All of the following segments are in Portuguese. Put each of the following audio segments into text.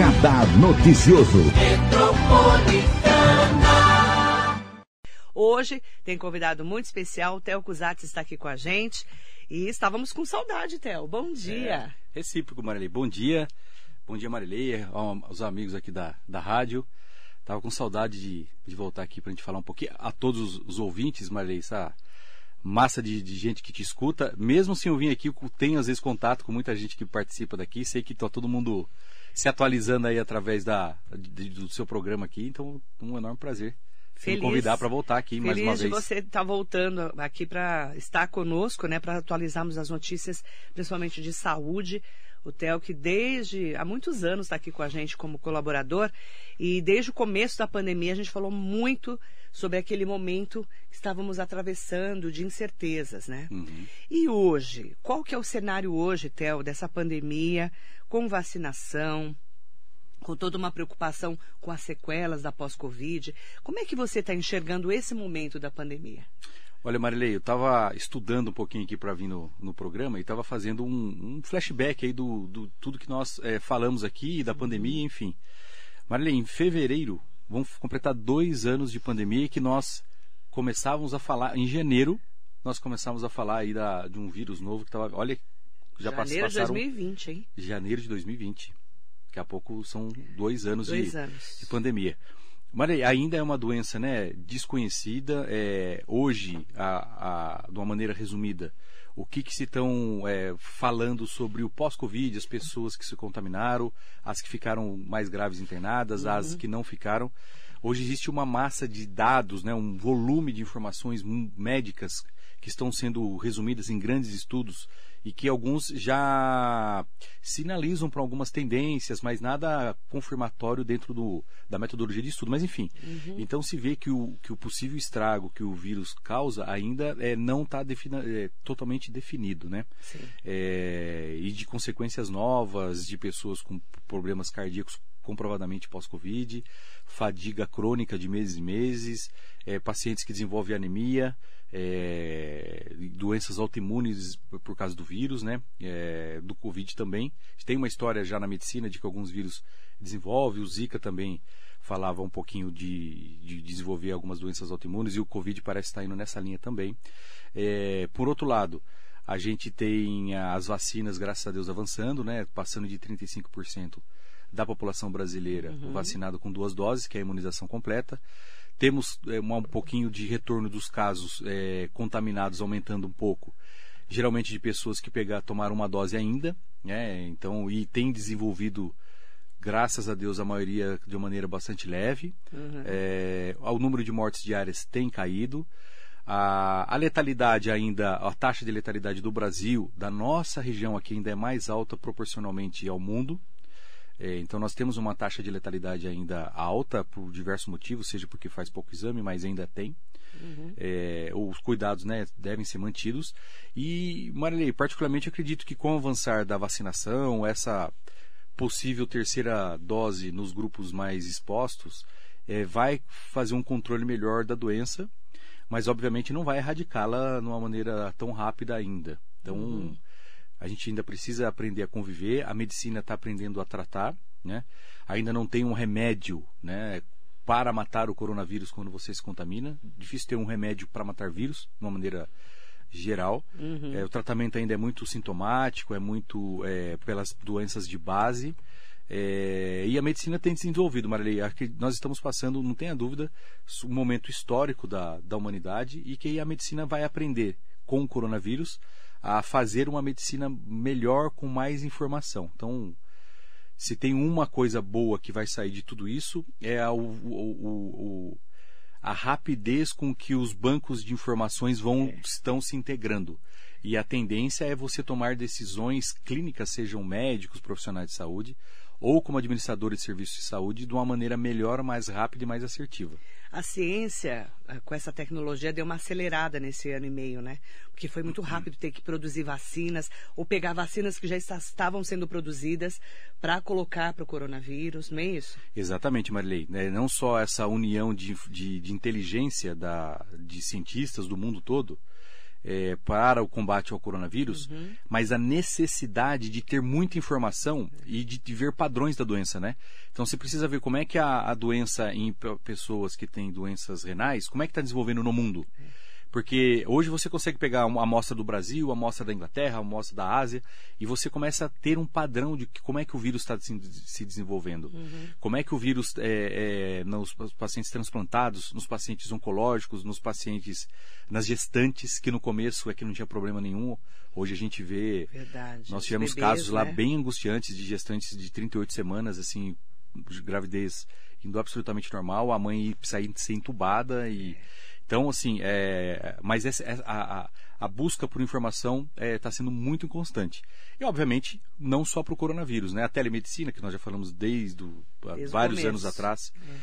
Radar Noticioso. Hoje tem convidado muito especial, o Theo Cusatz está aqui com a gente. E estávamos com saudade, Theo. Bom dia. É, recíproco, Marilei. Bom dia. Bom dia, Marilei, aos amigos aqui da, da rádio. Tava com saudade de, de voltar aqui para a gente falar um pouquinho a todos os, os ouvintes, Marilei, essa massa de, de, gente que te escuta. Mesmo sem eu vir aqui, eu tenho às vezes contato com muita gente que participa daqui. Sei que está todo mundo se atualizando aí através da, de, do seu programa aqui. Então, um enorme prazer Feliz, me convidar para voltar aqui mais uma vez. Feliz de você estar tá voltando aqui para estar conosco, né, para atualizarmos as notícias, principalmente de saúde. O Theo, que desde há muitos anos está aqui com a gente como colaborador, e desde o começo da pandemia a gente falou muito sobre aquele momento que estávamos atravessando de incertezas, né? Uhum. E hoje, qual que é o cenário hoje, Theo, dessa pandemia, com vacinação, com toda uma preocupação com as sequelas da pós-Covid. Como é que você está enxergando esse momento da pandemia? Olha, Marilei, eu estava estudando um pouquinho aqui para vir no, no, programa e estava fazendo um, um, flashback aí do, do tudo que nós é, falamos aqui, da pandemia, enfim. Marilei, em fevereiro, vamos completar dois anos de pandemia que nós começávamos a falar, em janeiro, nós começávamos a falar aí da, de um vírus novo que estava, olha, já janeiro passaram... Janeiro de 2020, hein? Janeiro de 2020. Daqui a pouco são dois anos, dois de, anos. de pandemia. Mas ainda é uma doença né, desconhecida. É, hoje, a, a, de uma maneira resumida, o que, que se estão é, falando sobre o pós-Covid, as pessoas que se contaminaram, as que ficaram mais graves internadas, uhum. as que não ficaram. Hoje existe uma massa de dados, né, um volume de informações médicas que estão sendo resumidas em grandes estudos e que alguns já sinalizam para algumas tendências, mas nada confirmatório dentro do, da metodologia de estudo. Mas enfim, uhum. então se vê que o, que o possível estrago que o vírus causa ainda é, não está é, totalmente definido, né? É, e de consequências novas de pessoas com problemas cardíacos comprovadamente pós-Covid, fadiga crônica de meses e meses, é, pacientes que desenvolvem anemia, é, doenças autoimunes por causa do vírus, né? É, do Covid também. Tem uma história já na medicina de que alguns vírus desenvolvem, o Zika também falava um pouquinho de, de desenvolver algumas doenças autoimunes e o Covid parece estar indo nessa linha também. Por outro lado, a gente tem as vacinas, graças a Deus, avançando, né? Passando de 35% da população brasileira uhum. vacinada com duas doses, que é a imunização completa. Temos é, um pouquinho de retorno dos casos é, contaminados aumentando um pouco, geralmente de pessoas que pegar, tomaram uma dose ainda, né? Então, e tem desenvolvido, graças a Deus, a maioria de uma maneira bastante leve. Uhum. É, o número de mortes diárias tem caído. A, a, letalidade ainda, a taxa de letalidade do Brasil, da nossa região aqui, ainda é mais alta proporcionalmente ao mundo. É, então nós temos uma taxa de letalidade ainda alta por diversos motivos, seja porque faz pouco exame, mas ainda tem. Uhum. É, os cuidados né, devem ser mantidos. E, Marilei, particularmente acredito que com o avançar da vacinação, essa possível terceira dose nos grupos mais expostos, é, vai fazer um controle melhor da doença, mas obviamente não vai erradicá-la de uma maneira tão rápida ainda. Então, uhum. A gente ainda precisa aprender a conviver, a medicina está aprendendo a tratar, né? Ainda não tem um remédio, né? Para matar o coronavírus quando você se contamina. Difícil ter um remédio para matar vírus, de uma maneira geral. Uhum. É, o tratamento ainda é muito sintomático, é muito é, pelas doenças de base. É, e a medicina tem se desenvolvido, Marilei. Nós estamos passando, não tenha dúvida, um momento histórico da, da humanidade e que a medicina vai aprender com o coronavírus a fazer uma medicina melhor com mais informação. Então, se tem uma coisa boa que vai sair de tudo isso, é a, o, o, o, a rapidez com que os bancos de informações vão é. estão se integrando. E a tendência é você tomar decisões clínicas, sejam médicos, profissionais de saúde, ou como administradores de serviços de saúde, de uma maneira melhor, mais rápida e mais assertiva a ciência, eh, com essa tecnologia, deu uma acelerada nesse ano e meio, né? Porque foi muito rápido ter que produzir vacinas, ou pegar vacinas que já estavam sendo produzidas para colocar para o coronavírus, não é isso? Exatamente, Marilei. É, não só essa união de, de, de inteligência da, de cientistas do mundo todo, é, para o combate ao coronavírus, Uhum. mas a necessidade de ter muita informação e de, de ver padrões da doença, né? Então você precisa ver como é que a, a doença em pe- pessoas que têm doenças renais, como é que está desenvolvendo no mundo. Porque hoje você consegue pegar uma amostra do Brasil, a amostra da Inglaterra, a amostra da Ásia, e você começa a ter um padrão de como é que o vírus está se, se desenvolvendo. Como é que o vírus, é, é, nos pacientes transplantados, nos pacientes oncológicos, nos pacientes, nas gestantes, que no começo é que não tinha problema nenhum. Hoje a gente vê Verdade. nós Os tivemos bebês, casos lá né? bem angustiantes de gestantes de 38 semanas, assim, de gravidez indo absolutamente normal, a mãe sair ser entubada e então assim, é, mas essa, a, a, a busca por informação está sendo muito inconstante e obviamente não só para o coronavírus, né? A telemedicina que nós já falamos desde, Desde vários anos atrás. é,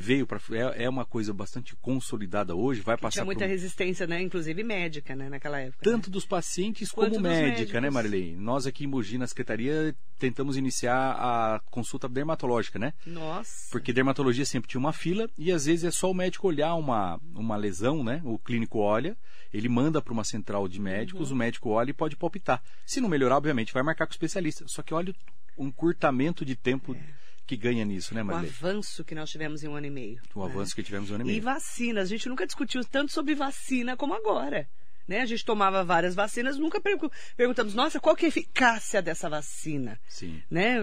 veio para é, é uma coisa bastante consolidada hoje, vai Que passar tinha muita por um- resistência, né? Inclusive médica, né? Naquela época. tanto né? dos pacientes Quanto como médica, né, médicos. Marilei? Nós aqui em Mogi, na Secretaria, tentamos iniciar a consulta dermatológica, né? Nossa. Porque dermatologia sempre tinha uma fila e às vezes é só o médico olhar uma, uma lesão, né? O clínico olha, ele manda para uma central de médicos, Uhum. o médico olha e pode palpitar. Se não melhorar, obviamente, vai marcar com o especialista. Só que olha o encurtamento de tempo que ganha nisso, né, É. O avanço que nós tivemos em um ano e meio. O né? avanço que tivemos no ano e E meio. vacina, a gente nunca discutiu tanto sobre vacina como agora. Né? A gente tomava várias vacinas, nunca pergu- perguntamos, nossa, qual que é a eficácia dessa vacina? Sim. Né?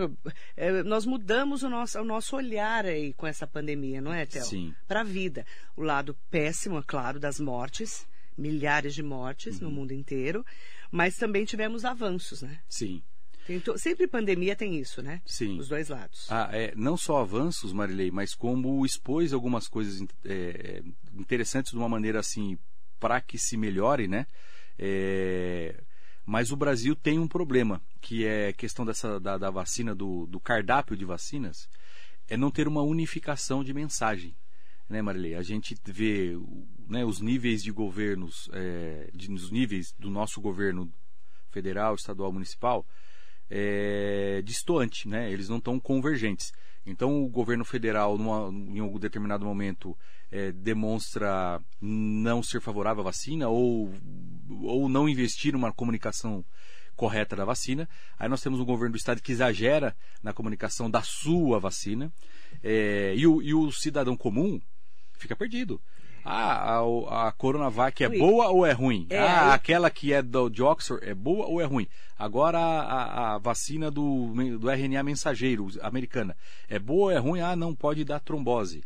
É, nós mudamos o nosso, o nosso olhar aí com essa pandemia, não é, Théo? Sim. Para a vida. O lado péssimo, é claro, das mortes, milhares de mortes Uhum. no mundo inteiro, mas também tivemos avanços, né? Sim. Sempre pandemia tem isso, né? Sim. Os dois lados. Ah, é, não só avanços, Marilei, mas como expôs algumas coisas é, interessantes de uma maneira assim para que se melhore, né? É, mas o Brasil tem um problema, que é a questão dessa, da, da vacina, do, do cardápio de vacinas, é não ter uma unificação de mensagem. Né, Marilei? A gente vê né, os níveis de governos, é, de, os níveis do nosso governo federal, estadual, municipal, é, né? Eles não estão convergentes. Então o governo federal, numa, em algum determinado momento, é, demonstra não ser favorável à vacina ou, ou não investir numa comunicação correta da vacina. Aí nós temos um governo do estado que exagera na comunicação da sua vacina é, e, o, e o cidadão comum fica perdido. Ah, a, a Coronavac é Ui. boa ou é ruim? É, ah, aquela que é do, de Oxford é boa ou é ruim? Agora a, a- a vacina do, do RNA mensageiro americana é boa ou é ruim? Ah, não pode dar trombose.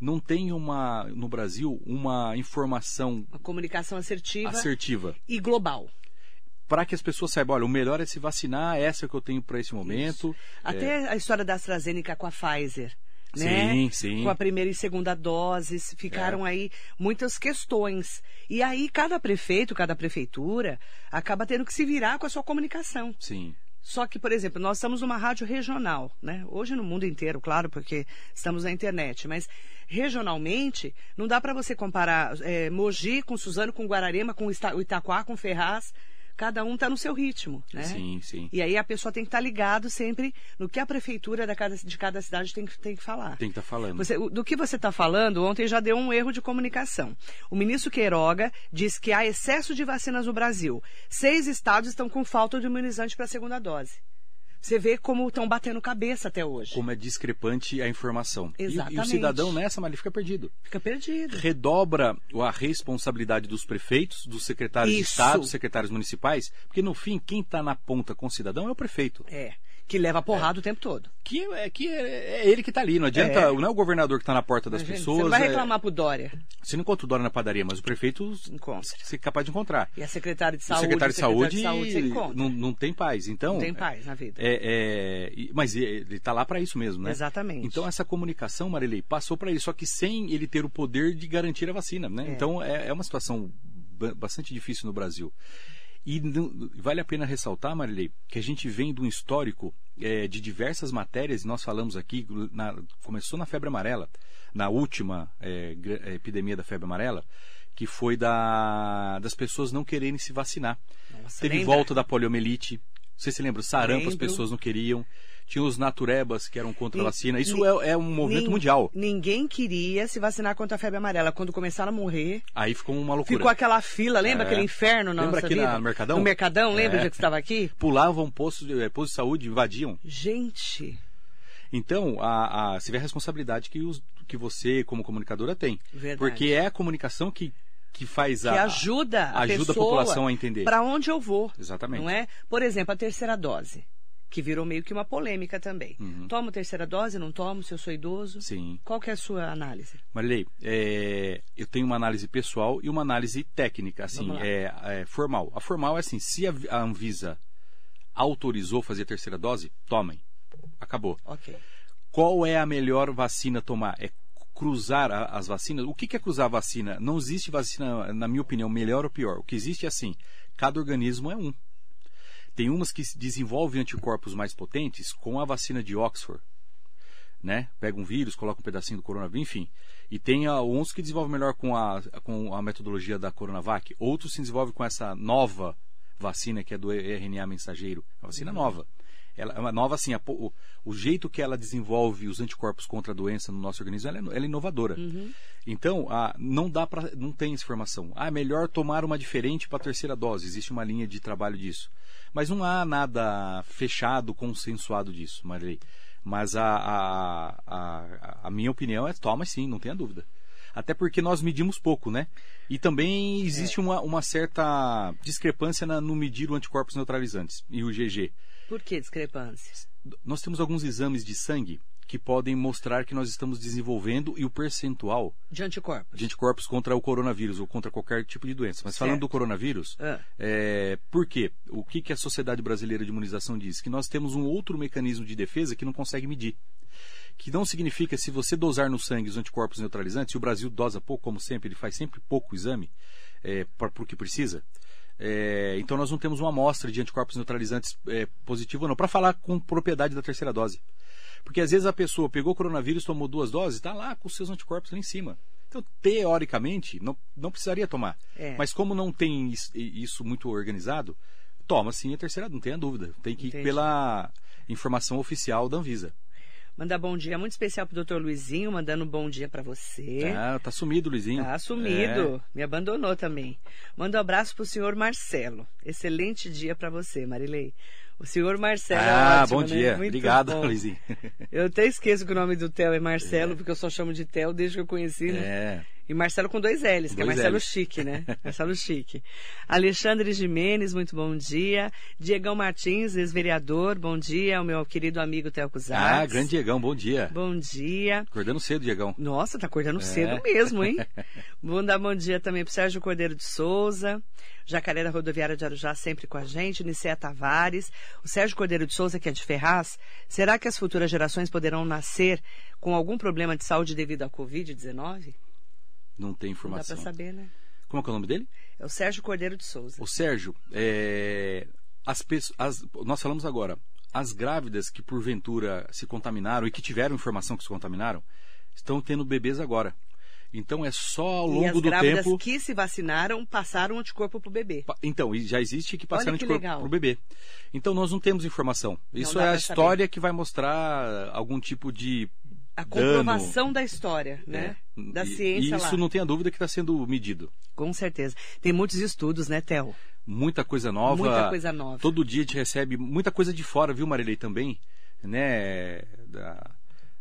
Não tem uma no Brasil uma informação Uma comunicação assertiva assertiva e global. para que as pessoas saibam, olha, o melhor é se vacinar, essa é que eu tenho para esse momento. Até a história da AstraZeneca com a Pfizer. Né? Sim, sim. Com a primeira e segunda doses, ficaram aí muitas questões. E aí, cada prefeito, cada prefeitura, acaba tendo que se virar com a sua comunicação. Sim, Só que, por exemplo, nós estamos numa rádio regional, né? Hoje no mundo inteiro, claro, porque estamos na internet, mas regionalmente não dá para você comparar é, Mogi com Suzano, com Guararema, com Itaquá, com Ferraz. Cada um está no seu ritmo, né? sim, sim. E aí a pessoa tem que estar ligado sempre no que a prefeitura da cada- de cada cidade tem, que- tem que falar. Tem que estar falando. Você- do que você está falando, ontem já deu um erro de comunicação. O ministro Queiroga diz que há excesso de vacinas no Brasil. Seis estados estão com falta de imunizante para a segunda dose. Você vê como estão batendo cabeça até hoje. Como é discrepante a informação. E- E, o Exatamente. cidadão nessa, mas ele fica perdido. Fica perdido. redobra a responsabilidade dos prefeitos, dos secretários de Isso. Estado, dos secretários municipais, porque no fim, quem está na ponta com o cidadão é o prefeito. É. Que leva porrada o tempo todo. Que é, que é, é ele que está ali. Não adianta, É. não é o governador que está na porta das Imagina, pessoas. Você não vai é- reclamar pro Dória. Você não encontra o Dória na padaria, mas o prefeito Encontra. você é capaz de encontrar. E a secretária de o saúde. secretário de saúde, de saúde encontra. não, não tem paz. Então, Não tem paz na vida. É, é, mas ele está lá para isso mesmo, né? Exatamente. Então essa comunicação, Marilei, passou para ele, só que sem ele ter o poder de garantir a vacina, né? É. Então é, é uma situação ba- bastante difícil no Brasil. E não- vale a pena ressaltar, Marilei, que a gente vem de um histórico é, de diversas matérias, e nós falamos aqui, na- começou na febre amarela, na última é, é, epidemia da febre amarela, que foi da, das pessoas não quererem se vacinar. Nossa, Teve lembra? volta da poliomielite. Você se lembra? O sarampo as pessoas não queriam. Tinha os naturebas que eram contra a vacina. Isso é, é um movimento Nin- mundial. Ninguém queria se vacinar contra a febre amarela. Quando começaram a morrer, Aí ficou uma loucura. ficou aquela fila. Lembra É. aquele inferno na Lembra nossa aqui vida? no Mercadão? No Mercadão, lembra É. que você estava aqui? Pulavam postos de, eh, postos de saúde, invadiam. Gente, Então, a, a, você vê a responsabilidade que, os, que você, como comunicadora, tem. Verdade. Porque é a comunicação que, que faz que a. ajuda a ajuda a população a entender. Para onde eu vou. Exatamente. Não é? Por exemplo, a terceira dose, que virou meio que uma polêmica também. Uhum. Tomo terceira dose, não tomo, se eu sou idoso? Sim. Qual que é a sua análise? Marilei, é, eu tenho uma análise pessoal e uma análise técnica, assim, é, é, formal. A formal é assim, se a, a Anvisa autorizou fazer a terceira dose, tomem. Acabou. Ok. Qual é a melhor vacina tomar? É cruzar a- as vacinas? O que que é cruzar a vacina? Não existe vacina, na minha opinião, melhor ou pior. O que existe é assim, cada organismo é um. Tem umas que se desenvolvem anticorpos mais potentes com a vacina de Oxford. Né? Pega um vírus, coloca um pedacinho do coronavírus, enfim. E tem uns que desenvolvem melhor com a, com a metodologia da Coronavac. Outros se desenvolvem com essa nova vacina que é do RNA mensageiro. A vacina nova. Ela é uma nova assim, a o, o jeito que ela desenvolve os anticorpos contra a doença no nosso organismo, ela é, ela é inovadora. Então, ah, não dá para, não tem essa informação. Ah, é melhor tomar uma diferente para a terceira dose. Existe uma linha de trabalho disso. Mas não há nada fechado, consensuado disso, Marilei. Mas a, a, a, a minha opinião é toma sim, não tenha dúvida. Até porque nós medimos pouco, né? E também existe uma, uma certa discrepância na- no medir o anticorpos neutralizantes e o GG. Por que discrepâncias? Nós temos alguns exames de sangue que podem mostrar que nós estamos desenvolvendo e o percentual De anticorpos. de anticorpos contra o coronavírus ou contra qualquer tipo de doença. Mas falando Certo. do coronavírus, Ah. é, por quê? O que, que a Sociedade Brasileira de Imunização diz? Que nós temos um outro mecanismo de defesa que não consegue medir. Que não significa, se você dosar no sangue os anticorpos neutralizantes, e o Brasil dosa pouco, como sempre, ele faz sempre pouco exame é, para o que precisa. é, então nós não temos uma amostra de anticorpos neutralizantes é, positivo ou não, para falar com propriedade da terceira dose. Porque às vezes a pessoa pegou coronavírus, tomou duas doses, está lá com os seus anticorpos lá em cima. Então, teoricamente, não, não precisaria tomar. É. Mas como não tem is- isso muito organizado, toma sim a terceira, não tenha dúvida. Tem que ir Entendi. pela informação oficial da Anvisa. Mandar bom dia muito especial pro doutor Luizinho, mandando um bom dia para você. Ah, tá sumido, Luizinho. Tá sumido. É. Me abandonou também. Manda um abraço pro senhor Marcelo. Excelente dia para você, Marilei. O senhor Marcelo é Ah, ótimo, bom né? dia. Muito Obrigado, bom. Luizinho. Eu até esqueço que o nome do Theo é Marcelo, porque eu só chamo de Theo desde que eu conheci, né? É. E Marcelo com dois L's, que é Dois Marcelo Ls. Chique, né? Marcelo Chique. Alexandre Jimenez, muito bom dia. Diegão Martins, ex-vereador, bom dia. O meu querido amigo Cusatz. Ah, grande Diegão, bom dia. Bom dia. Acordando cedo, Diegão. Nossa, tá acordando É. cedo mesmo, hein? Vou dar bom dia também pro Sérgio Cordeiro de Souza, Jacaré da Rodoviária de Arujá sempre com a gente, Nicea Tavares, o Sérgio Cordeiro de Souza, que é de Ferraz. Será que as futuras gerações poderão nascer com algum problema de saúde devido à Covid-19? Não tem Não dá informação. pra saber, né? Como é que é o nome dele? É o Sérgio Cordeiro de Souza. O Sérgio, é, as as- nós falamos agora, as grávidas que porventura se contaminaram e que tiveram informação que se contaminaram, estão tendo bebês agora. Então é só ao e as longo do grávidas tempo. que se vacinaram passaram o anticorpo pro bebê. Pa- Então, já existe que passar Olha que anticorpo para o bebê. Então nós não temos informação. Isso é a história que vai mostrar algum tipo de A dano. comprovação da história, né? É. Da ciência E isso lá. não tenha dúvida que está sendo medido. Com certeza. Tem muitos estudos, né, Theo? Muita coisa nova. Muita coisa nova. Todo dia a gente recebe muita coisa de fora, viu, Marilei, também, né? Da-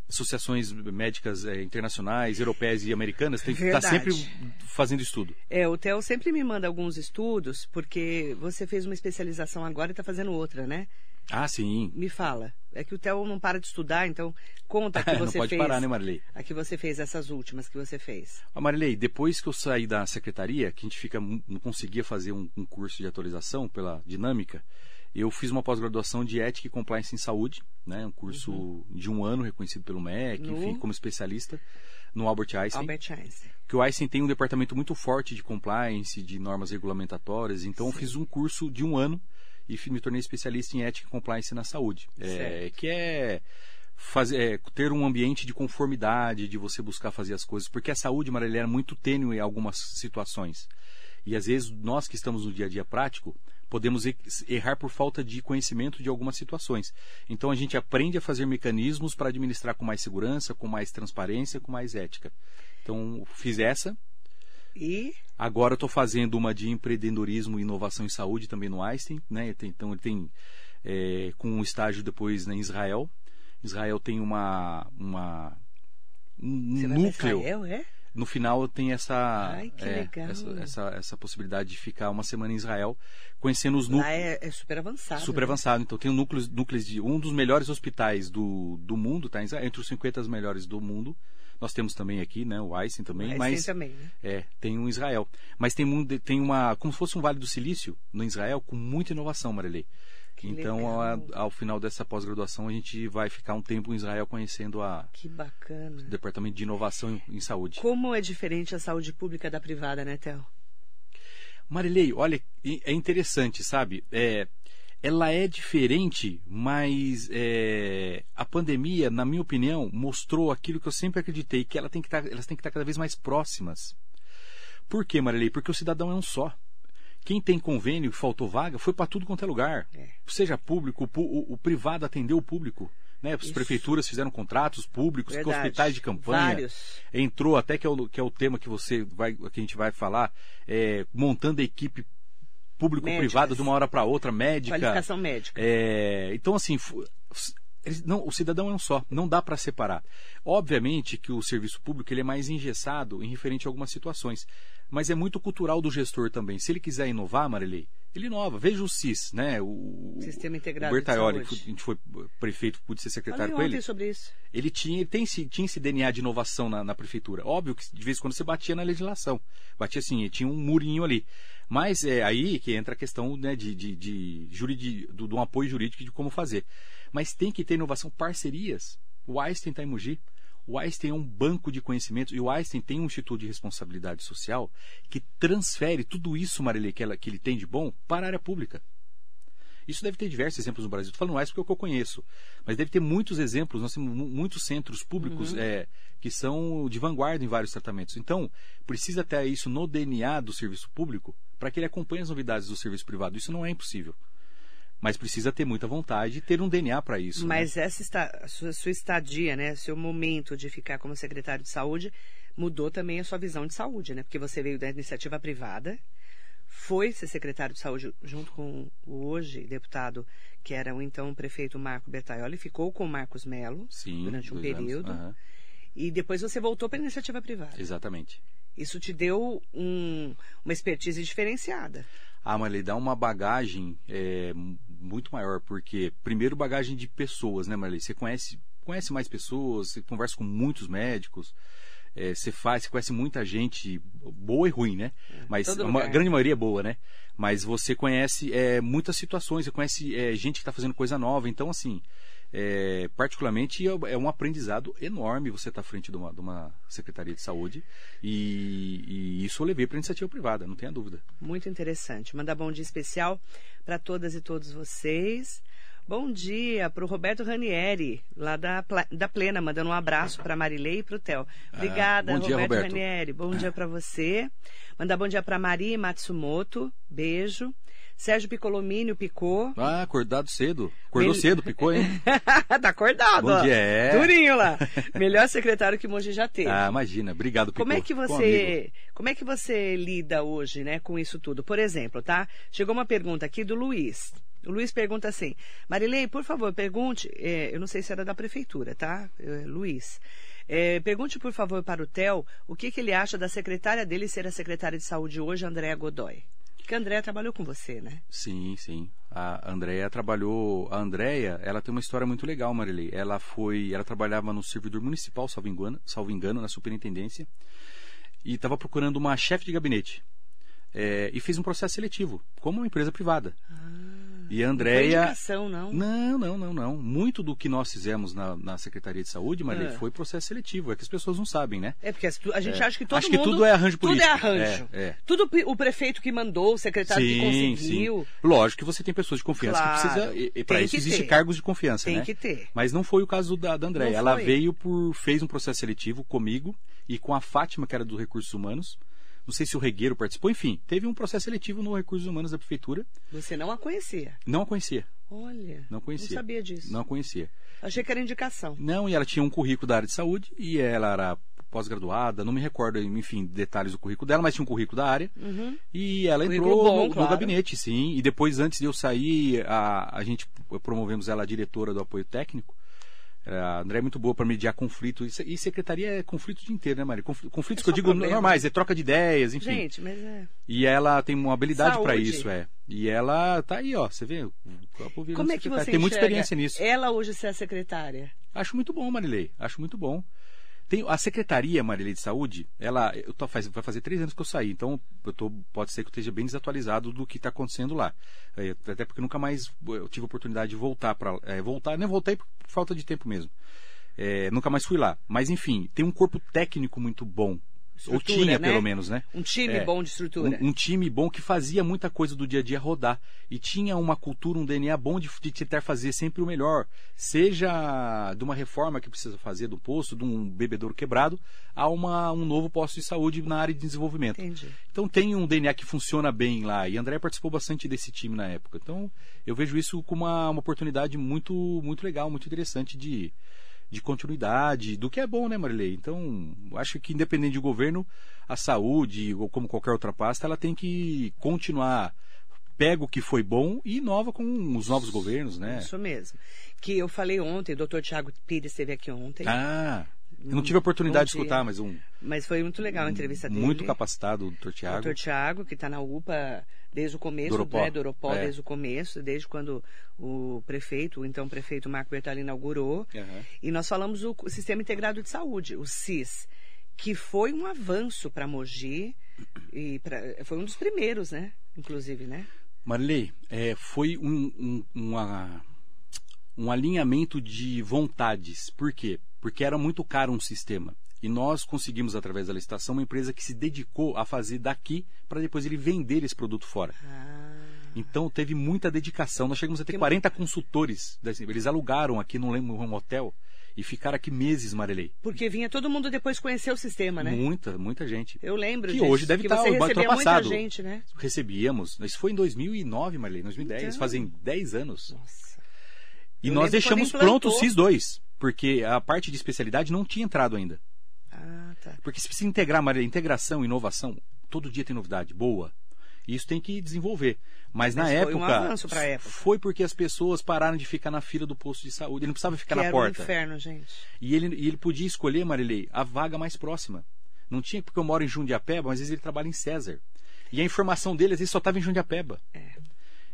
associações médicas eh, internacionais, europeias e americanas, tem que estar Verdade. sempre fazendo estudo. É, o Theo sempre me manda alguns estudos, porque você fez uma especialização agora e está fazendo outra, né? Ah, sim. Me fala. É que o Theo não para de estudar, então conta que não você pode fez. parar, né, Marilei? A que você fez essas últimas que você fez. Ah, Marilei, depois que eu saí da secretaria, que a gente fica, não conseguia fazer um, um curso de atualização pela dinâmica, eu fiz uma pós-graduação de ética e compliance em saúde, né? Um curso de um ano reconhecido pelo MEC, No- enfim, como especialista no Albert Einstein. Albert Einstein. que o Einstein tem um departamento muito forte de compliance, de normas regulamentatórias. Então, eu fiz um curso de um ano e me tornei especialista em ética e compliance na saúde. É, que é, fazer, é ter um ambiente de conformidade, de você buscar fazer as coisas. Porque a saúde, Marília, é muito tênue em algumas situações. E às vezes nós que estamos no dia a dia prático, podemos errar por falta de conhecimento de algumas situações. Então a gente aprende a fazer mecanismos para administrar com mais segurança, com mais transparência, com mais ética. Então fiz essa. E agora estou fazendo uma de empreendedorismo, inovação e saúde também no Einstein, né? Então ele tem é, com um estágio depois em Israel. Israel tem uma uma um Você núcleo. Israel, é? no final tem essa, Ai, é, essa, essa, essa possibilidade de ficar uma semana em Israel, conhecendo os núcleos. É, é super avançado. Super né? avançado. Então tem um núcleo, núcleos de um dos melhores hospitais do, do mundo, tá? em entre os 50 melhores do mundo. Nós temos também aqui, né, o Einstein também, Mas, mas tem também, né? é, tem um Israel. Mas tem, um, tem uma, como se fosse um Vale do Silício no Israel com muita inovação, Marilei. Que Então, a- legal. ao final dessa pós-graduação, a gente vai ficar um tempo em Israel conhecendo a, Que bacana. o Departamento de Inovação em, em Saúde. Como é diferente a saúde pública da privada, né, Theo? Marilei, olha, é interessante, sabe? É, ela é diferente, mas é, a pandemia, na minha opinião, mostrou aquilo que eu sempre acreditei, que ela tem que estar- elas têm que estar cada vez mais próximas. Por quê, Marilei? Porque o cidadão é um só. Quem tem convênio e faltou vaga foi para tudo quanto é lugar. É. Seja público, o, o- privado atendeu o público. Né? As Isso. prefeituras fizeram contratos públicos, hospitais de campanha Vários. entrou até que é o, que é o tema que você vai que a gente vai falar é, montando a equipe público-privada Médicas. de uma hora para outra médica Qualificação médica. É, então assim não, o cidadão é um só, não dá para separar. Obviamente que o serviço público ele é mais engessado em referente a algumas situações, mas é muito cultural do gestor também. Se ele quiser inovar, Marilei, ele inova. Veja o CIS, né? O, Sistema o Integrado de Bertaioli, que a gente foi prefeito, pude ser secretário Falei com ele sobre isso. ele tinha, tem esse, tinha esse DNA de inovação na, na prefeitura. Óbvio que de vez em quando você batia na legislação. Batia assim, tinha um murinho ali. Mas é aí que entra a questão né, de, de, de, juridi, do, do apoio jurídico de como fazer. Mas tem que ter inovação, parcerias. O Einstein está em Mogi. O Einstein é um banco de conhecimentos e o Einstein tem um instituto de responsabilidade social que transfere tudo isso, Marilê, que, ela, que ele tem de bom para a área pública. Isso deve ter diversos exemplos no Brasil. Estou falando mais porque é o que eu conheço. Mas deve ter muitos exemplos. Nós temos mu- muitos centros públicos é, que são de vanguarda em vários tratamentos. Então, precisa ter isso no DNA do serviço público para que ele acompanhe as novidades do serviço privado. Isso não é impossível. Mas precisa ter muita vontade e ter um DNA para isso. né? Mas essa esta- a sua, sua estadia, né, seu momento de ficar como secretário de saúde, mudou também a sua visão de saúde, né? Porque você veio da iniciativa privada, foi ser secretário de saúde junto com o hoje deputado, que era o então prefeito Marco Bertaioli, ficou com o Marcos Melo Sim, durante um período, Aham, e depois você voltou para a iniciativa privada. Exatamente. Isso te deu um- uma expertise diferenciada. Ah, mas ele dá uma bagagem é, muito maior, porque, primeiro, bagagem de pessoas, né, Marley? Você conhece, conhece mais pessoas, você conversa com muitos médicos, é, você faz, você conhece muita gente boa e ruim, né? Mas todo a lugar. ma- grande maioria é boa, né? Mas você conhece é, muitas situações, você conhece é, gente que está fazendo coisa nova, então, assim. É, particularmente é é um aprendizado enorme você estar à frente de uma, de uma secretaria de saúde e, e isso eu levei para a iniciativa privada, não tenha dúvida. Muito interessante. Mandar bom dia especial para todas e todos vocês. Bom dia para o Roberto Ranieri, lá da, da Plena, mandando um abraço para Marilei e para o Theo. Obrigada, bom dia, Roberto, Roberto. Ranieri. Bom dia para você. Mandar bom dia para Maria Matsumoto. Beijo. Sérgio Piccolomini, o Picô. Ah, acordado cedo. Acordou Mel- cedo, picou, hein? tá acordado, Bom ó. dia, é. Durinho lá. Melhor secretário que Mogi já teve. Ah, imagina. Obrigado, Picô. Como é que você, como é que você lida hoje, né, com isso tudo? Por exemplo, tá? Chegou uma pergunta aqui do Luiz. O Luiz pergunta assim: Marilei, por favor, pergunte. é, eu não sei se era da prefeitura, tá? É, Luiz. É, pergunte, por favor, para o Theo o que, que ele acha da secretária dele ser a secretária de saúde hoje, Andréa Godoy. Porque a Andréa trabalhou com você, né? Sim, sim. A Andrea trabalhou. A Andrea, ela tem uma história muito legal, Marilei. Ela foi. Ela trabalhava no servidor municipal, salvo engano, salvo engano na superintendência. E estava procurando uma chefe de gabinete. É, e fez um processo seletivo, como uma empresa privada. E a Não não. Não, não, não, não. Muito do que nós fizemos na, na Secretaria de Saúde, Marilei, É. foi processo seletivo. É que as pessoas não sabem, né? É porque a gente acha que todo Acho que mundo. tudo é arranjo Tudo é político. arranjo. É, é. Tudo o prefeito que mandou, o secretário que conseguiu. Lógico que você tem pessoas de confiança Claro, que precisa. E, e para tem isso que existe ter. cargos de confiança, Tem né? que ter. Mas não foi o caso da, da Andréia. Ela veio por. fez um processo seletivo comigo e com a Fátima, que era dos recursos humanos. Não sei se o Regueiro participou, enfim, teve um processo seletivo no Recursos Humanos da Prefeitura. Você não a conhecia? Não a conhecia. Olha. Não conhecia. Não sabia disso. Não a conhecia. Achei que era indicação. Não, e ela tinha um currículo da área de saúde e ela era pós-graduada, não me recordo, enfim, detalhes do currículo dela, mas tinha um currículo da área. Uhum. E ela Currículo entrou bom, no, no claro. gabinete, sim. E depois, antes de eu sair, a, a gente promovemos ela a diretora do apoio técnico. É, A André é muito boa para mediar conflito. E, se- secretaria é conflito o dia inteiro, né, Maria? Conf- Conflitos É que eu digo problema. normais, é troca de ideias, enfim. Gente, mas é. E ela tem uma habilidade para isso, é. E ela tá aí, ó. Você vê? o Copo virando Como é que secretária. você Tem muita experiência nisso. Ela hoje ser a secretária. Acho muito bom, Marilei. Acho muito bom. Tem, a Secretaria, Marilei de Saúde, ela eu tô, faz, vai fazer três anos que eu saí, então eu tô, pode ser que eu esteja bem desatualizado do que está acontecendo lá. É, até porque nunca mais eu tive oportunidade de voltar para voltar, nem voltei por falta de tempo mesmo. É, nunca mais fui lá. Mas enfim, tem um corpo técnico muito bom. Ou tinha, né? pelo menos, né? Um time É. bom de estrutura. Um, um time bom que fazia muita coisa do dia a dia rodar. E tinha uma cultura, um DNA bom de, de tentar fazer sempre o melhor. Seja de uma reforma que precisa fazer do posto, de um bebedouro quebrado, a uma, um novo posto de saúde na área de desenvolvimento. Entendi. Então tem um DNA que funciona bem lá. E André participou bastante desse time na época. Então eu vejo isso como uma, uma oportunidade muito, muito legal, muito interessante de, de continuidade, do que é bom, né, Marilei? Então, acho que independente de governo, a saúde, ou como qualquer outra pasta, ela tem que continuar. Pega o que foi bom e inova com os novos governos, né? Isso mesmo. Que eu falei ontem, o doutor Tiago Pires esteve aqui ontem. Ah, eu não tive a oportunidade de escutar, mas um Mas foi muito legal a entrevista dele. muito capacitado, o Dr. Tiago. Doutor Tiago, que está na UPA desde o começo, Doropó. né, do Oropó, É. desde o começo, desde quando o prefeito, o então prefeito Marco Bertali inaugurou. Aham. E nós falamos do Sistema Integrado de Saúde, o SIS, que foi um avanço para Mogi e pra, foi um dos primeiros, né? Inclusive, né? Marilei, é, foi um, um, uma- um alinhamento de vontades. Por quê? Porque era muito caro um sistema. E nós conseguimos, através da licitação, uma empresa que se dedicou a fazer daqui para depois ele vender esse produto fora. Ah, Então teve muita dedicação. Nós chegamos a ter Que- 40 consultores. desse- Eles alugaram aqui, não lembro, um hotel e ficaram aqui meses, Marilei. porque vinha todo mundo depois conhecer o sistema, né? Muita, muita gente. Eu lembro Que disso, hoje deve que estar você recebia muita ultrapassado. gente, né? Recebíamos. Isso foi em 2009, Marilei, 2010. Então. Fazem 10 anos. Nossa. E Eu nós deixamos pronto o implantou. CIS-2, porque a parte de especialidade não tinha entrado ainda. Ah, tá. Porque se precisa integrar, Maria, integração, inovação, todo dia tem novidade, boa. E isso tem que desenvolver. Mas, na Mas foi época, um época. foi porque as pessoas pararam de ficar na fila do posto de saúde. Ele não precisava ficar que na era um porta. inferno, gente. E ele, ele podia escolher, Marilei, a vaga mais próxima. Não tinha, porque eu moro em Jundiapeba, mas às vezes ele trabalha em César. E a informação dele, às vezes, só estava em Jundiapeba.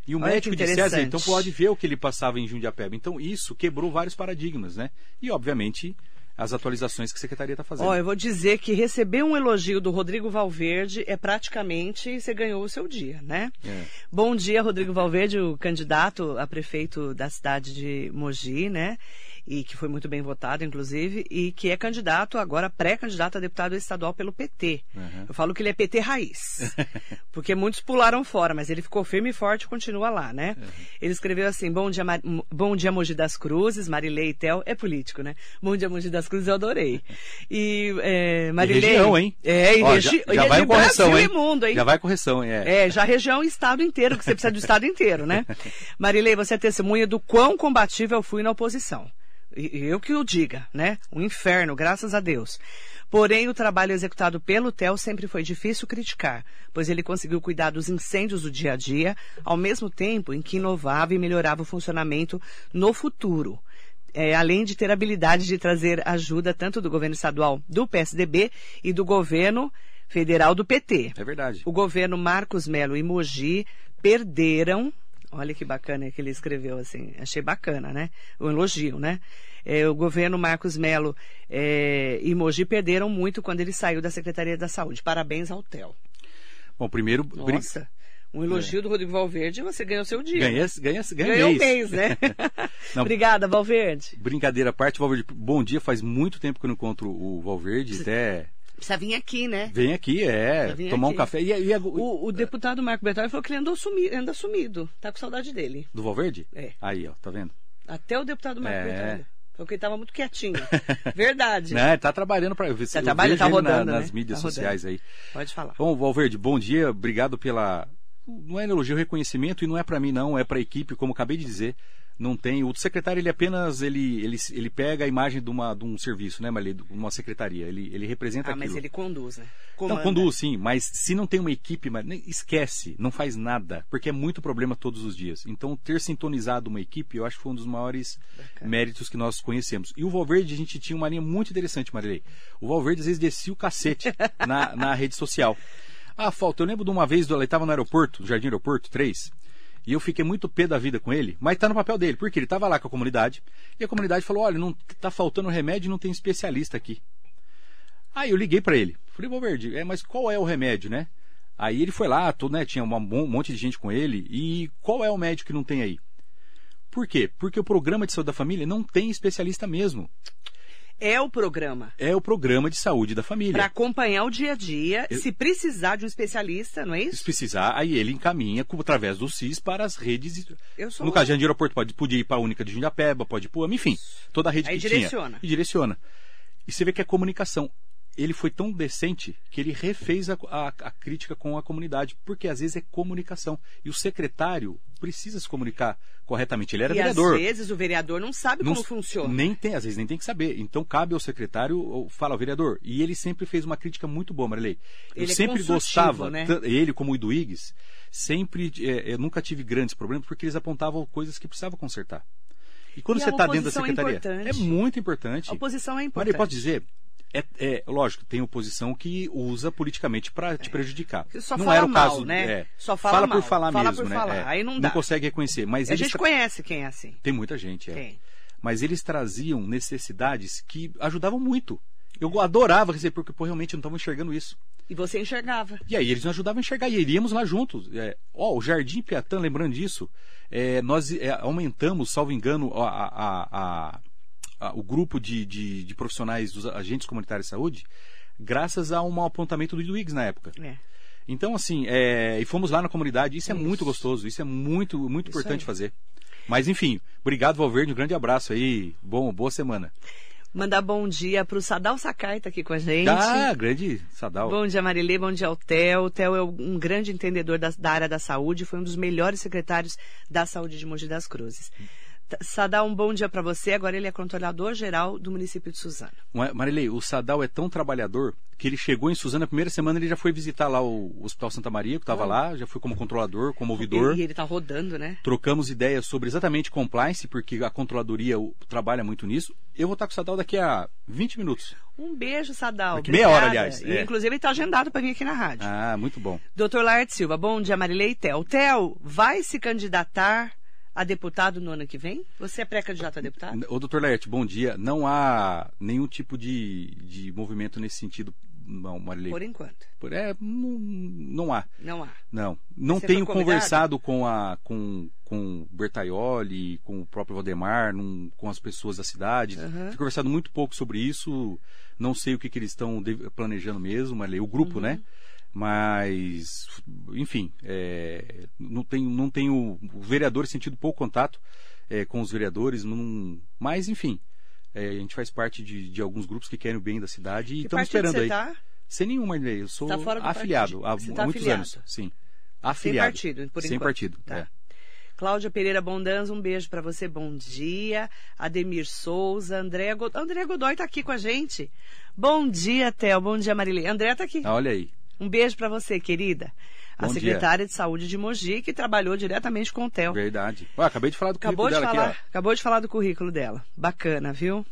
E o Olha médico de César, então, pode ver o que ele passava em Jundiapeba. Então, isso quebrou vários paradigmas, né? E, obviamente, as atualizações que a Secretaria está fazendo. Ó, eu vou dizer que receber um elogio do Rodrigo Valverde é praticamente você ganhou o seu dia, né? É. Bom dia, Rodrigo Valverde, o candidato a prefeito da cidade de Mogi, né? E que foi muito bem votado, inclusive, e que é candidato, agora pré-candidato a deputado estadual pelo PT. Uhum. Eu falo que ele é PT raiz. porque muitos pularam fora, mas ele ficou firme e forte e continua lá, né? Ele escreveu assim: Bom dia, Mar... Bom dia, Mogi das Cruzes, Marilei e Tel. É político, né? Bom dia, Mogi das Cruzes, eu adorei. E é, Marilei. região, hein? É, e, Ó, regi... já, já e vai de correção, Brasil hein? e mundo, hein? Já vai correção, hein? É. É, já região e estado inteiro, que você precisa do estado inteiro, né? Marilei, você é testemunha do quão combatível eu fui na oposição. Eu que o diga, né? Um inferno, graças a Deus. Porém, o trabalho executado pelo TEL sempre foi difícil criticar, pois ele conseguiu cuidar dos incêndios do dia a dia, ao mesmo tempo em que inovava e melhorava o funcionamento no futuro. É, além de ter habilidade de trazer ajuda tanto do governo estadual do PSDB e do governo federal do PT. É verdade. O governo Marcos Melo e Mogi perderam. Olha que bacana que ele escreveu assim. Achei bacana, né? O elogio, né? É, o governo Marcos Melo é, e Mogi perderam muito quando ele saiu da Secretaria da Saúde. Parabéns ao TEL. Bom, primeiro, Nossa, um elogio do Rodrigo Valverde e você ganhou seu dia. ganhei, ganhei, ganhei Ganhou um mês. mês, né? Não. Obrigada, Valverde. Brincadeira à parte, Valverde, bom dia. Faz muito tempo que eu não encontro o Valverde. Até Precisa vir aqui, né? vem aqui, é, tomar um aqui. café. E, e a- O, o deputado Marco Bertoli falou que ele andou sumi, anda sumido. Tá com saudade dele. do Valverde? É. Aí, ó, tá vendo? Até o deputado Marco É. Bertoli. Porque ele estava muito quietinho. Verdade. Né? Ele tá trabalhando para ver Tá trabalhando, tá rodando, nas né? mídias Tá rodando. sociais aí. Pode falar. Bom, Valverde, bom dia, obrigado pela. Não é elogio, é reconhecimento e não é para mim não, é para a equipe, como acabei de dizer. Não tem. O secretário ele apenas ele, ele, ele pega a imagem de, uma, de um serviço, né, Marli? De uma secretaria. Ele, ele representa Ah, aquilo. mas ele conduz, né? Não, Comanda. conduz sim, mas se não tem uma equipe, nem- esquece, não faz nada, porque é muito problema todos os dias. Então, ter sintonizado uma equipe, eu acho que foi um dos maiores Bacana. méritos que nós conhecemos. E o Valverde, a gente tinha uma linha muito interessante, Marilei. O Valverde às vezes descia o cacete na, na rede social. Ah, falta, eu lembro de uma vez, ele estava no aeroporto, no Jardim Aeroporto 3, e eu fiquei muito pé da vida com ele, mas tá no papel dele, porque ele estava lá com a comunidade, e a comunidade falou, olha, não tá faltando remédio e não tem especialista aqui. Aí eu liguei para ele. Falei, Valverde, é, mas qual é o remédio, né? Aí ele foi lá, todo, né, tinha um monte de gente com ele. E qual é o médico que não tem aí? Por quê? Porque o programa de saúde da família não tem especialista mesmo. É o programa. É o programa de saúde da família. Para acompanhar o dia a dia, Eu- se precisar de um especialista, não é Se isso? precisar, aí ele encaminha através do CIS para as redes. Eu sou No caso de Aeroporto, pode, podia ir para a Única de Jundiapeba, pode ir para enfim, toda a rede Aí que direciona. tinha. E direciona. E você vê que é comunicação. Ele foi tão decente que ele refez a, a- a crítica com a comunidade, porque às vezes é comunicação. E o secretário precisa se comunicar corretamente. Ele era e vereador. às vezes o vereador não sabe Não- como funciona. Nem tem, às vezes nem tem que saber. Então cabe ao secretário, ou fala ao vereador. E ele sempre fez uma crítica muito boa, Marilei. Eu Ele é sempre consultivo, gostava, né? ele como o Iduígues, sempre, é, eu nunca tive grandes problemas porque eles apontavam coisas que precisava consertar. E quando E você está dentro da é secretaria, importante. é muito importante. A oposição é Maria, importante. posso dizer, é, é, lógico, tem oposição que usa politicamente para te prejudicar. Que só não fala era o mal, caso, né? é, Só fala mal, por falar fala mesmo, por né? falar. É, Aí não dá. consegue reconhecer, mas a eles gente tra- conhece quem é assim. tem muita gente, é Tem. mas eles traziam necessidades que ajudavam muito. Eu adorava receber, porque pô, realmente não estavam enxergando isso. E você enxergava. E aí eles nos ajudavam a enxergar, e iríamos lá juntos. É, ó, o Jardim Piatã, lembrando disso, é, nós é, aumentamos, salvo engano, a- a- a- a- o grupo de, de- de profissionais dos agentes comunitários de saúde, graças a um apontamento do Iduígues na época. É. Então, assim, é, e fomos lá na comunidade, isso é Isso. muito gostoso, isso é muito, muito Isso importante aí. fazer. Mas, enfim, obrigado, Valverde, um grande abraço aí, bom, boa semana. Mandar bom dia para o Sadal Sakai, tá aqui com a gente. Ah, grande Sadal. Bom dia, Marilê. Bom dia ao Theo. O Theo é um grande entendedor da, da área da saúde, foi um dos melhores secretários da saúde de Mogi das Cruzes. T- Sadal, um bom dia para você. Agora ele é controlador geral do município de Suzano. Marilei, o Sadal é tão trabalhador que ele chegou em Suzano, na primeira semana ele já foi visitar lá o Hospital Santa Maria, que estava Oh. lá, já foi como controlador, como ouvidor. E, e ele tá rodando, né? Trocamos ideias sobre exatamente compliance, porque a controladoria trabalha muito nisso. Eu vou estar com o Sadal daqui a 20 minutos. Um beijo, Sadal. Daqui meia hora, aliás, E, é. Inclusive, ele está agendado para vir aqui na rádio. Ah, muito bom. Doutor Laerte Silva, bom dia, Marilei e Theo. Theo, vai se candidatar a deputado no ano que vem? Você é pré-candidato a deputado? Ô, doutor Laerte, bom dia. Não há nenhum tipo de, de movimento nesse sentido, não, Marilei. Por enquanto. Por- é, não, não há. Não há. Não, não Você tenho conversado com a com, com o Bertaioli, com o próprio Valdemar, num- com as pessoas da cidade. Uhum. Tenho conversado muito pouco sobre isso. Não sei o que, que eles estão planejando mesmo, mas o grupo, Uhum. né? Mas, enfim, é, não tenho, não tenho o vereador sentido pouco contato é, com os vereadores, não, mas enfim, é, a gente faz parte de, de alguns grupos que querem o bem da cidade e Que estamos esperando aí. tá? Sem nenhuma ideia, eu sou Tá afiliado partido. há Você tá muitos afiliado. anos, sim. Sem Afiliado. partido, por Sem enquanto. partido, Tá. é. Cláudia Pereira Bondanza, um beijo para você, bom dia. Ademir Souza, André Godoy. André Godoy está aqui com a gente. Bom dia, Theo. Bom dia, Marilei. André está aqui. Olha aí. Um beijo para você, querida. A Bom dia. secretária de Saúde de Mogi, que trabalhou diretamente com o Theo. Verdade. Ué, acabei de falar do Acabou currículo de dela falar, aqui, acabou de falar do currículo dela. Bacana, viu?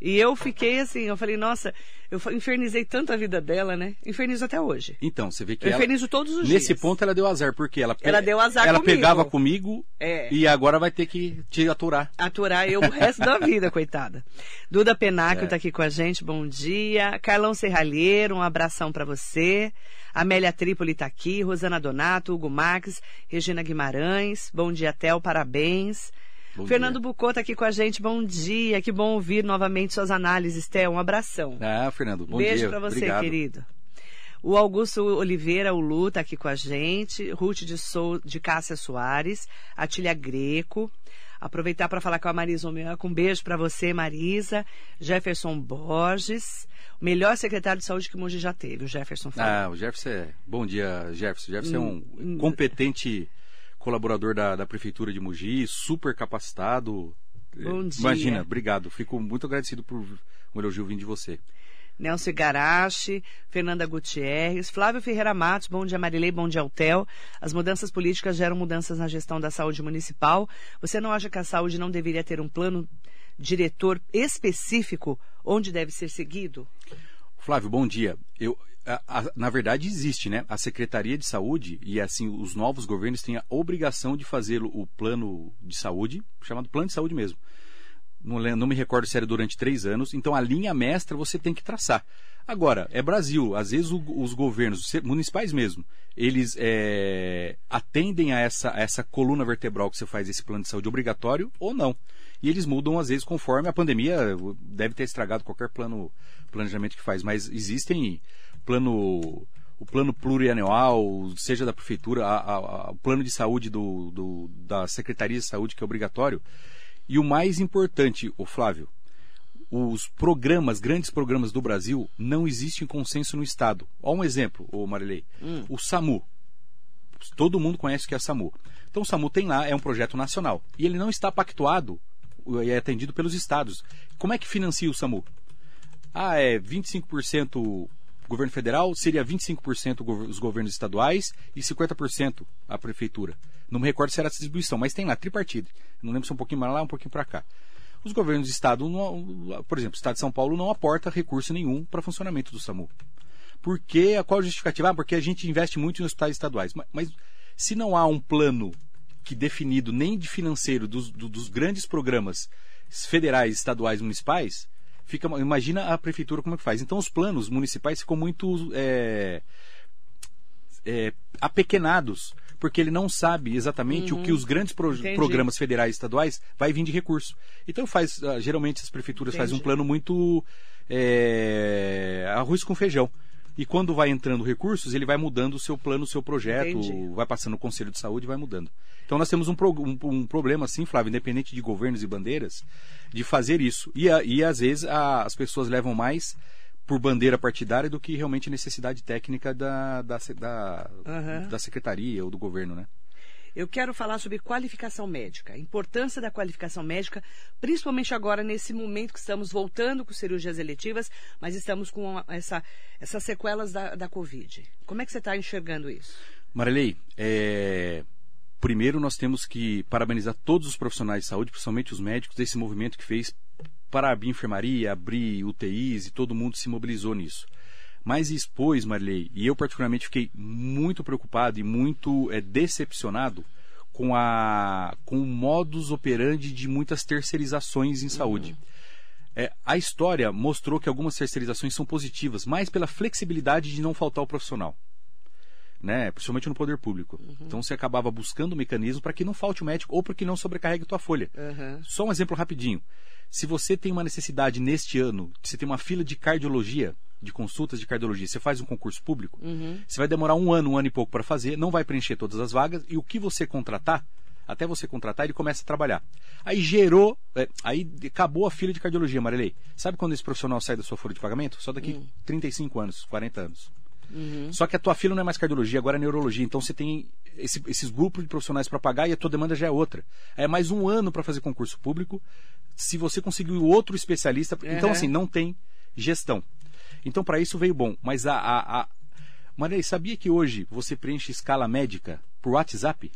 E eu fiquei assim, eu falei, nossa, eu infernizei tanto a vida dela, né? Infernizo até hoje. Então, você vê que Eu ela, infernizo todos os nesse dias. ponto ela deu azar, porque ela, Ela deu azar ela comigo. pegava comigo É. e agora vai ter que te aturar. aturar eu o resto da vida, coitada. Duda Penáquio É. está aqui com a gente, bom dia. Carlão Serralheiro, um abração para você. Amélia Trípoli está aqui, Rosana Donato, Hugo Max, Regina Guimarães, bom dia, Tel, parabéns. Bom Fernando. Bucô está aqui com a gente, bom dia, que bom ouvir novamente suas análises, Tel, um abração. Ah, Fernando, bom Beijo dia. para você, Obrigado. querido. O Augusto Oliveira, o Lu, tá aqui com a gente. Ruth de, Sou, de Cássia Soares. Atília Greco. Aproveitar para falar com a Marisa Omeaca. Um beijo para você, Marisa. Jefferson Borges, o melhor secretário de saúde que o Mogi já teve, o Jefferson. Falou. Ah, o Jefferson é... Bom dia, Jefferson. Jefferson hum, é um hum. competente colaborador da, da Prefeitura de Mogi, super capacitado. Bom dia. Imagina, obrigado. Fico muito agradecido por um elogio vindo de você. Nelson Igarashi, Fernanda Gutierrez, Flávio Ferreira Matos, bom dia Marilei, bom dia Altel. As mudanças políticas geram mudanças na gestão da saúde municipal. Você não acha que a saúde não deveria ter um plano diretor específico onde deve ser seguido? Flávio, bom dia. Eu, a, a, na verdade existe, né? A Secretaria de Saúde e assim os novos governos têm a obrigação de fazer o, plano de saúde, chamado plano de saúde mesmo não, não me recordo se era durante três anos, então a linha mestra você tem que traçar. Agora, é Brasil, às vezes o, os governos, municipais mesmo, eles é, atendem a essa, a essa coluna vertebral que você faz esse plano de saúde obrigatório ou não. E eles mudam, às vezes, conforme a pandemia deve ter estragado qualquer plano planejamento que faz, mas existem plano o plano plurianual, seja da prefeitura, a, a, a, o plano de saúde do, do, da Secretaria de Saúde, que é obrigatório, e o mais importante, o Flávio, os programas, grandes programas do Brasil, não existe consenso no Estado. Olha um exemplo, o Marilei. Hum. O SAMU. Todo mundo conhece o que é SAMU. Então o SAMU tem lá, é um projeto nacional. E ele não está pactuado e é atendido pelos estados. Como é que financia o SAMU? Ah, é 25% governo federal, seria 25% os governos estaduais e 50% a prefeitura. Não me recordo se era essa distribuição, mas tem lá, tripartido. Não lembro se é um pouquinho mais lá, um pouquinho para cá. Os governos de estado, por exemplo, o estado de São Paulo não aporta recurso nenhum para funcionamento do SAMU. Por quê? Qual a justificativa? Ah, porque a gente investe muito em hospitais estaduais. Mas, mas se não há um plano que definido nem de financeiro dos, do, dos grandes programas federais, estaduais, municipais, fica imagina a prefeitura como é que faz. Então os planos municipais ficam muito é, é, apequenados porque ele não sabe exatamente uhum. o que uhum. os grandes pro programas federais e estaduais vai vir de recurso. Então faz, ah, geralmente as prefeituras fazem um plano muito é, arroz com feijão. E quando vai entrando recursos, ele vai mudando o seu plano, o seu projeto, Entendi. vai passando no Conselho de Saúde e vai mudando. Então nós temos um, pro, um, um, problema, assim, Flávio, independente de governos e bandeiras, de fazer isso. E, e às vezes a, as pessoas levam mais por bandeira partidária do que realmente necessidade técnica da, da, da, uhum. da secretaria ou do governo, né? Eu quero falar sobre qualificação médica, a importância da qualificação médica, principalmente agora nesse momento que estamos voltando com cirurgias eletivas, mas estamos com essa, essas sequelas da, da Covid. Como é que você está enxergando isso? Marilei, é... primeiro nós temos que parabenizar todos os profissionais de saúde, principalmente os médicos, desse movimento que fez para abrir enfermaria, abrir UTIs e todo mundo se mobilizou nisso. Mas expôs, Marley, e eu particularmente fiquei muito preocupado e muito é, decepcionado com, a, com o modus operandi de muitas terceirizações em saúde. Uhum. É, a história mostrou que algumas terceirizações são positivas, mas pela flexibilidade de não faltar o profissional. Né? Principalmente no poder público. Uhum. Então você acabava buscando um mecanismo para que não falte o médico ou para que não sobrecarregue tua folha. Uhum. Só um exemplo rapidinho. Se você tem uma necessidade neste ano, você tem uma fila de cardiologia, de consultas de cardiologia, você faz um concurso público, uhum. você vai demorar um ano, um ano e pouco para fazer, não vai preencher todas as vagas, e o que você contratar, até você contratar, ele começa a trabalhar. Aí gerou, é, aí acabou a fila de cardiologia, Marilei. Sabe quando esse profissional sai da sua folha de pagamento? Só daqui uhum. 35 anos, 40 anos. Uhum. Só que a tua fila não é mais cardiologia, agora é neurologia. Então você tem esse, esses grupos de profissionais para pagar e a tua demanda já é outra. É mais um ano para fazer concurso público. Se você conseguir outro especialista, uhum. então assim não tem gestão. Então para isso veio bom. Mas a, a, a... Maria, sabia que hoje você preenche escala médica por WhatsApp?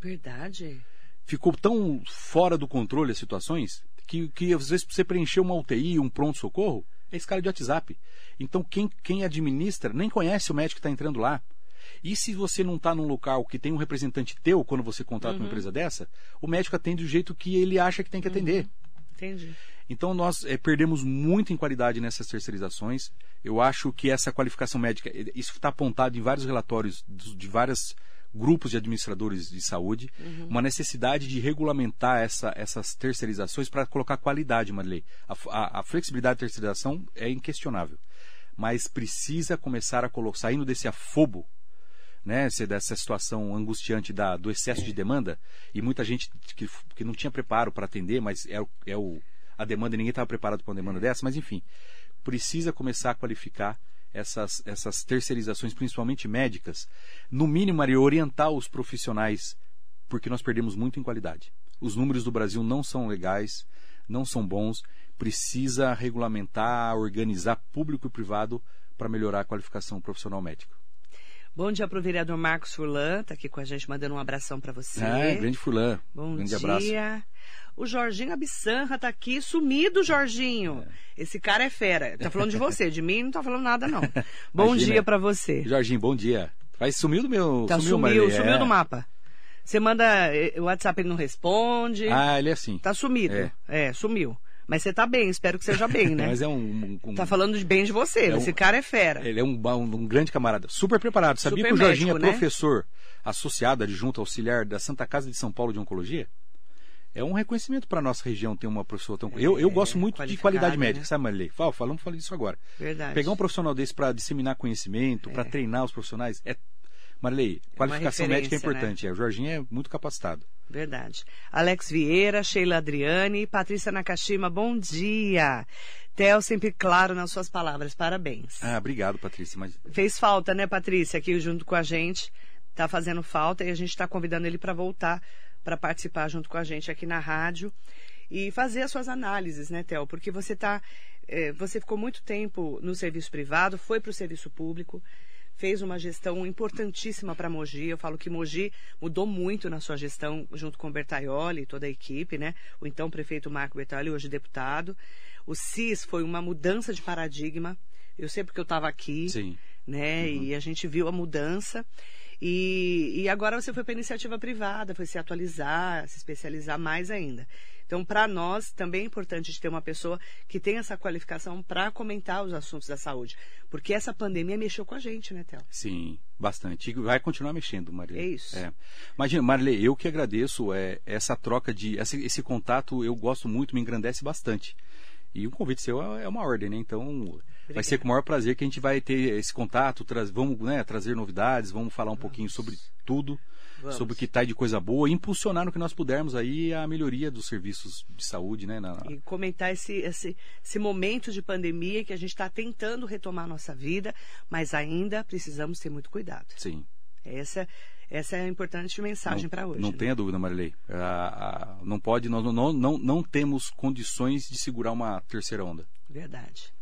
Verdade. Ficou tão fora do controle as situações que, que às vezes você preencher uma UTI, um pronto socorro, é escala de WhatsApp. Então quem, quem administra nem conhece o médico que está entrando lá. E se você não está num local que tem um representante teu quando você contrata uhum. uma empresa dessa, o médico atende do jeito que ele acha que tem que atender. Uhum. Entendi. Então nós é, perdemos muito em qualidade nessas terceirizações. Eu acho que essa qualificação médica, eh, isso está apontado em vários relatórios de vários grupos de administradores de saúde, uhum. uma necessidade de regulamentar essa, essas terceirizações para colocar qualidade, Marilei. A, a, a flexibilidade da terceirização é inquestionável mas precisa começar a colocar, saindo desse afobo, né, dessa situação angustiante da, do excesso de demanda e muita gente que, que não tinha preparo para atender, mas é, é o, a demanda ninguém estava preparado para uma demanda dessa, mas enfim, precisa começar a qualificar essas, essas terceirizações, principalmente médicas, no mínimo, Maria, orientar os profissionais, porque nós perdemos muito em qualidade. Os números do Brasil não são legais, não são bons, precisa regulamentar, organizar público e privado para melhorar a qualificação profissional médica. Bom dia para o vereador Marcos Furlan, está aqui com a gente, mandando um abração para você. Ah, grande Furlan. Bom grande dia. abraço. O Jorginho Abissanra está aqui, sumido, Jorginho. É. Esse cara é fera. Tá falando de você, de mim não tá falando nada, não. Bom Imagina. dia para você. Jorginho, bom dia. Faz sumiu do meu. Tá, sumiu, sumiu, sumiu é. do mapa. Você manda eh, o WhatsApp, ele não responde. Ah, ele é assim. Tá sumido. É, é sumiu. Mas você tá bem, espero que seja bem, né? Mas é um, um, um. Tá falando de bem de você, é esse um, cara é fera. Ele é um, um, grande camarada, super preparado. Sabia super que o Jorginho médico, é professor né? associado, adjunto auxiliar da Santa Casa de São Paulo de Oncologia? É um reconhecimento para a nossa região ter uma professora tão. É, eu, eu gosto muito de qualidade médica, né? sabe, Marilei? Fala, falamos fala disso agora. Verdade. Pegar um profissional desse para disseminar conhecimento, é. para treinar os profissionais, é. Marilei, é qualificação médica é né? importante. Né? É, o Jorginho é muito capacitado. Verdade. Alex Vieira, Sheila Adriane, Patrícia Nakashima, bom dia. Theo, sempre claro nas suas palavras, parabéns. Ah, obrigado, Patrícia. Mas... Fez falta, né, Patrícia, aqui junto com a gente. Tá fazendo falta e a gente está convidando ele para voltar para participar junto com a gente aqui na rádio e fazer as suas análises, né, Theo? Porque você tá, é, você ficou muito tempo no serviço privado, foi para o serviço público fez uma gestão importantíssima para Mogi. Eu falo que Mogi mudou muito na sua gestão, junto com o Bertaioli e toda a equipe, né? O então prefeito Marco Bertaioli, hoje deputado. O CIS foi uma mudança de paradigma. Eu sei porque eu estava aqui, Sim. né? Uhum. E a gente viu a mudança. E, e agora você foi para iniciativa privada, foi se atualizar, se especializar mais ainda. Então, para nós, também é importante ter uma pessoa que tenha essa qualificação para comentar os assuntos da saúde. Porque essa pandemia mexeu com a gente, né, Théo? Sim, bastante. E vai continuar mexendo, Marilei. É isso. É. Imagina, Marilei, eu que agradeço é, essa troca de. Esse, esse contato eu gosto muito, me engrandece bastante. E o convite seu é, é uma ordem, né? Então, Obrigada. vai ser com o maior prazer que a gente vai ter esse contato, traz, vamos né, trazer novidades, vamos falar um vamos. pouquinho sobre tudo. Vamos. sobre o que está de coisa boa impulsionar no que nós pudermos aí a melhoria dos serviços de saúde, né? Na... E comentar esse, esse, esse momento de pandemia que a gente está tentando retomar a nossa vida, mas ainda precisamos ter muito cuidado. Sim. Essa, essa é a importante mensagem para hoje. Não né? tenha dúvida, Marilei. não pode, nós não, não, não temos condições de segurar uma terceira onda. Verdade.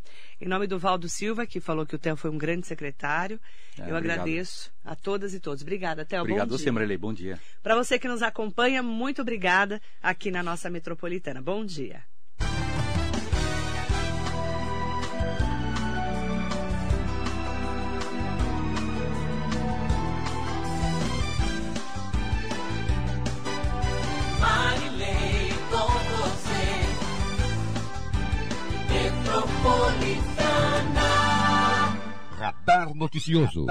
Em nome do Valdo Silva, que falou que o Theo foi um grande secretário, é, eu obrigado. agradeço a todas e todos. Obrigada, Theo. Obrigado a você, Marilei. Bom dia. Para você que nos acompanha, muito obrigada aqui na nossa metropolitana. Bom dia. Radar Noticioso.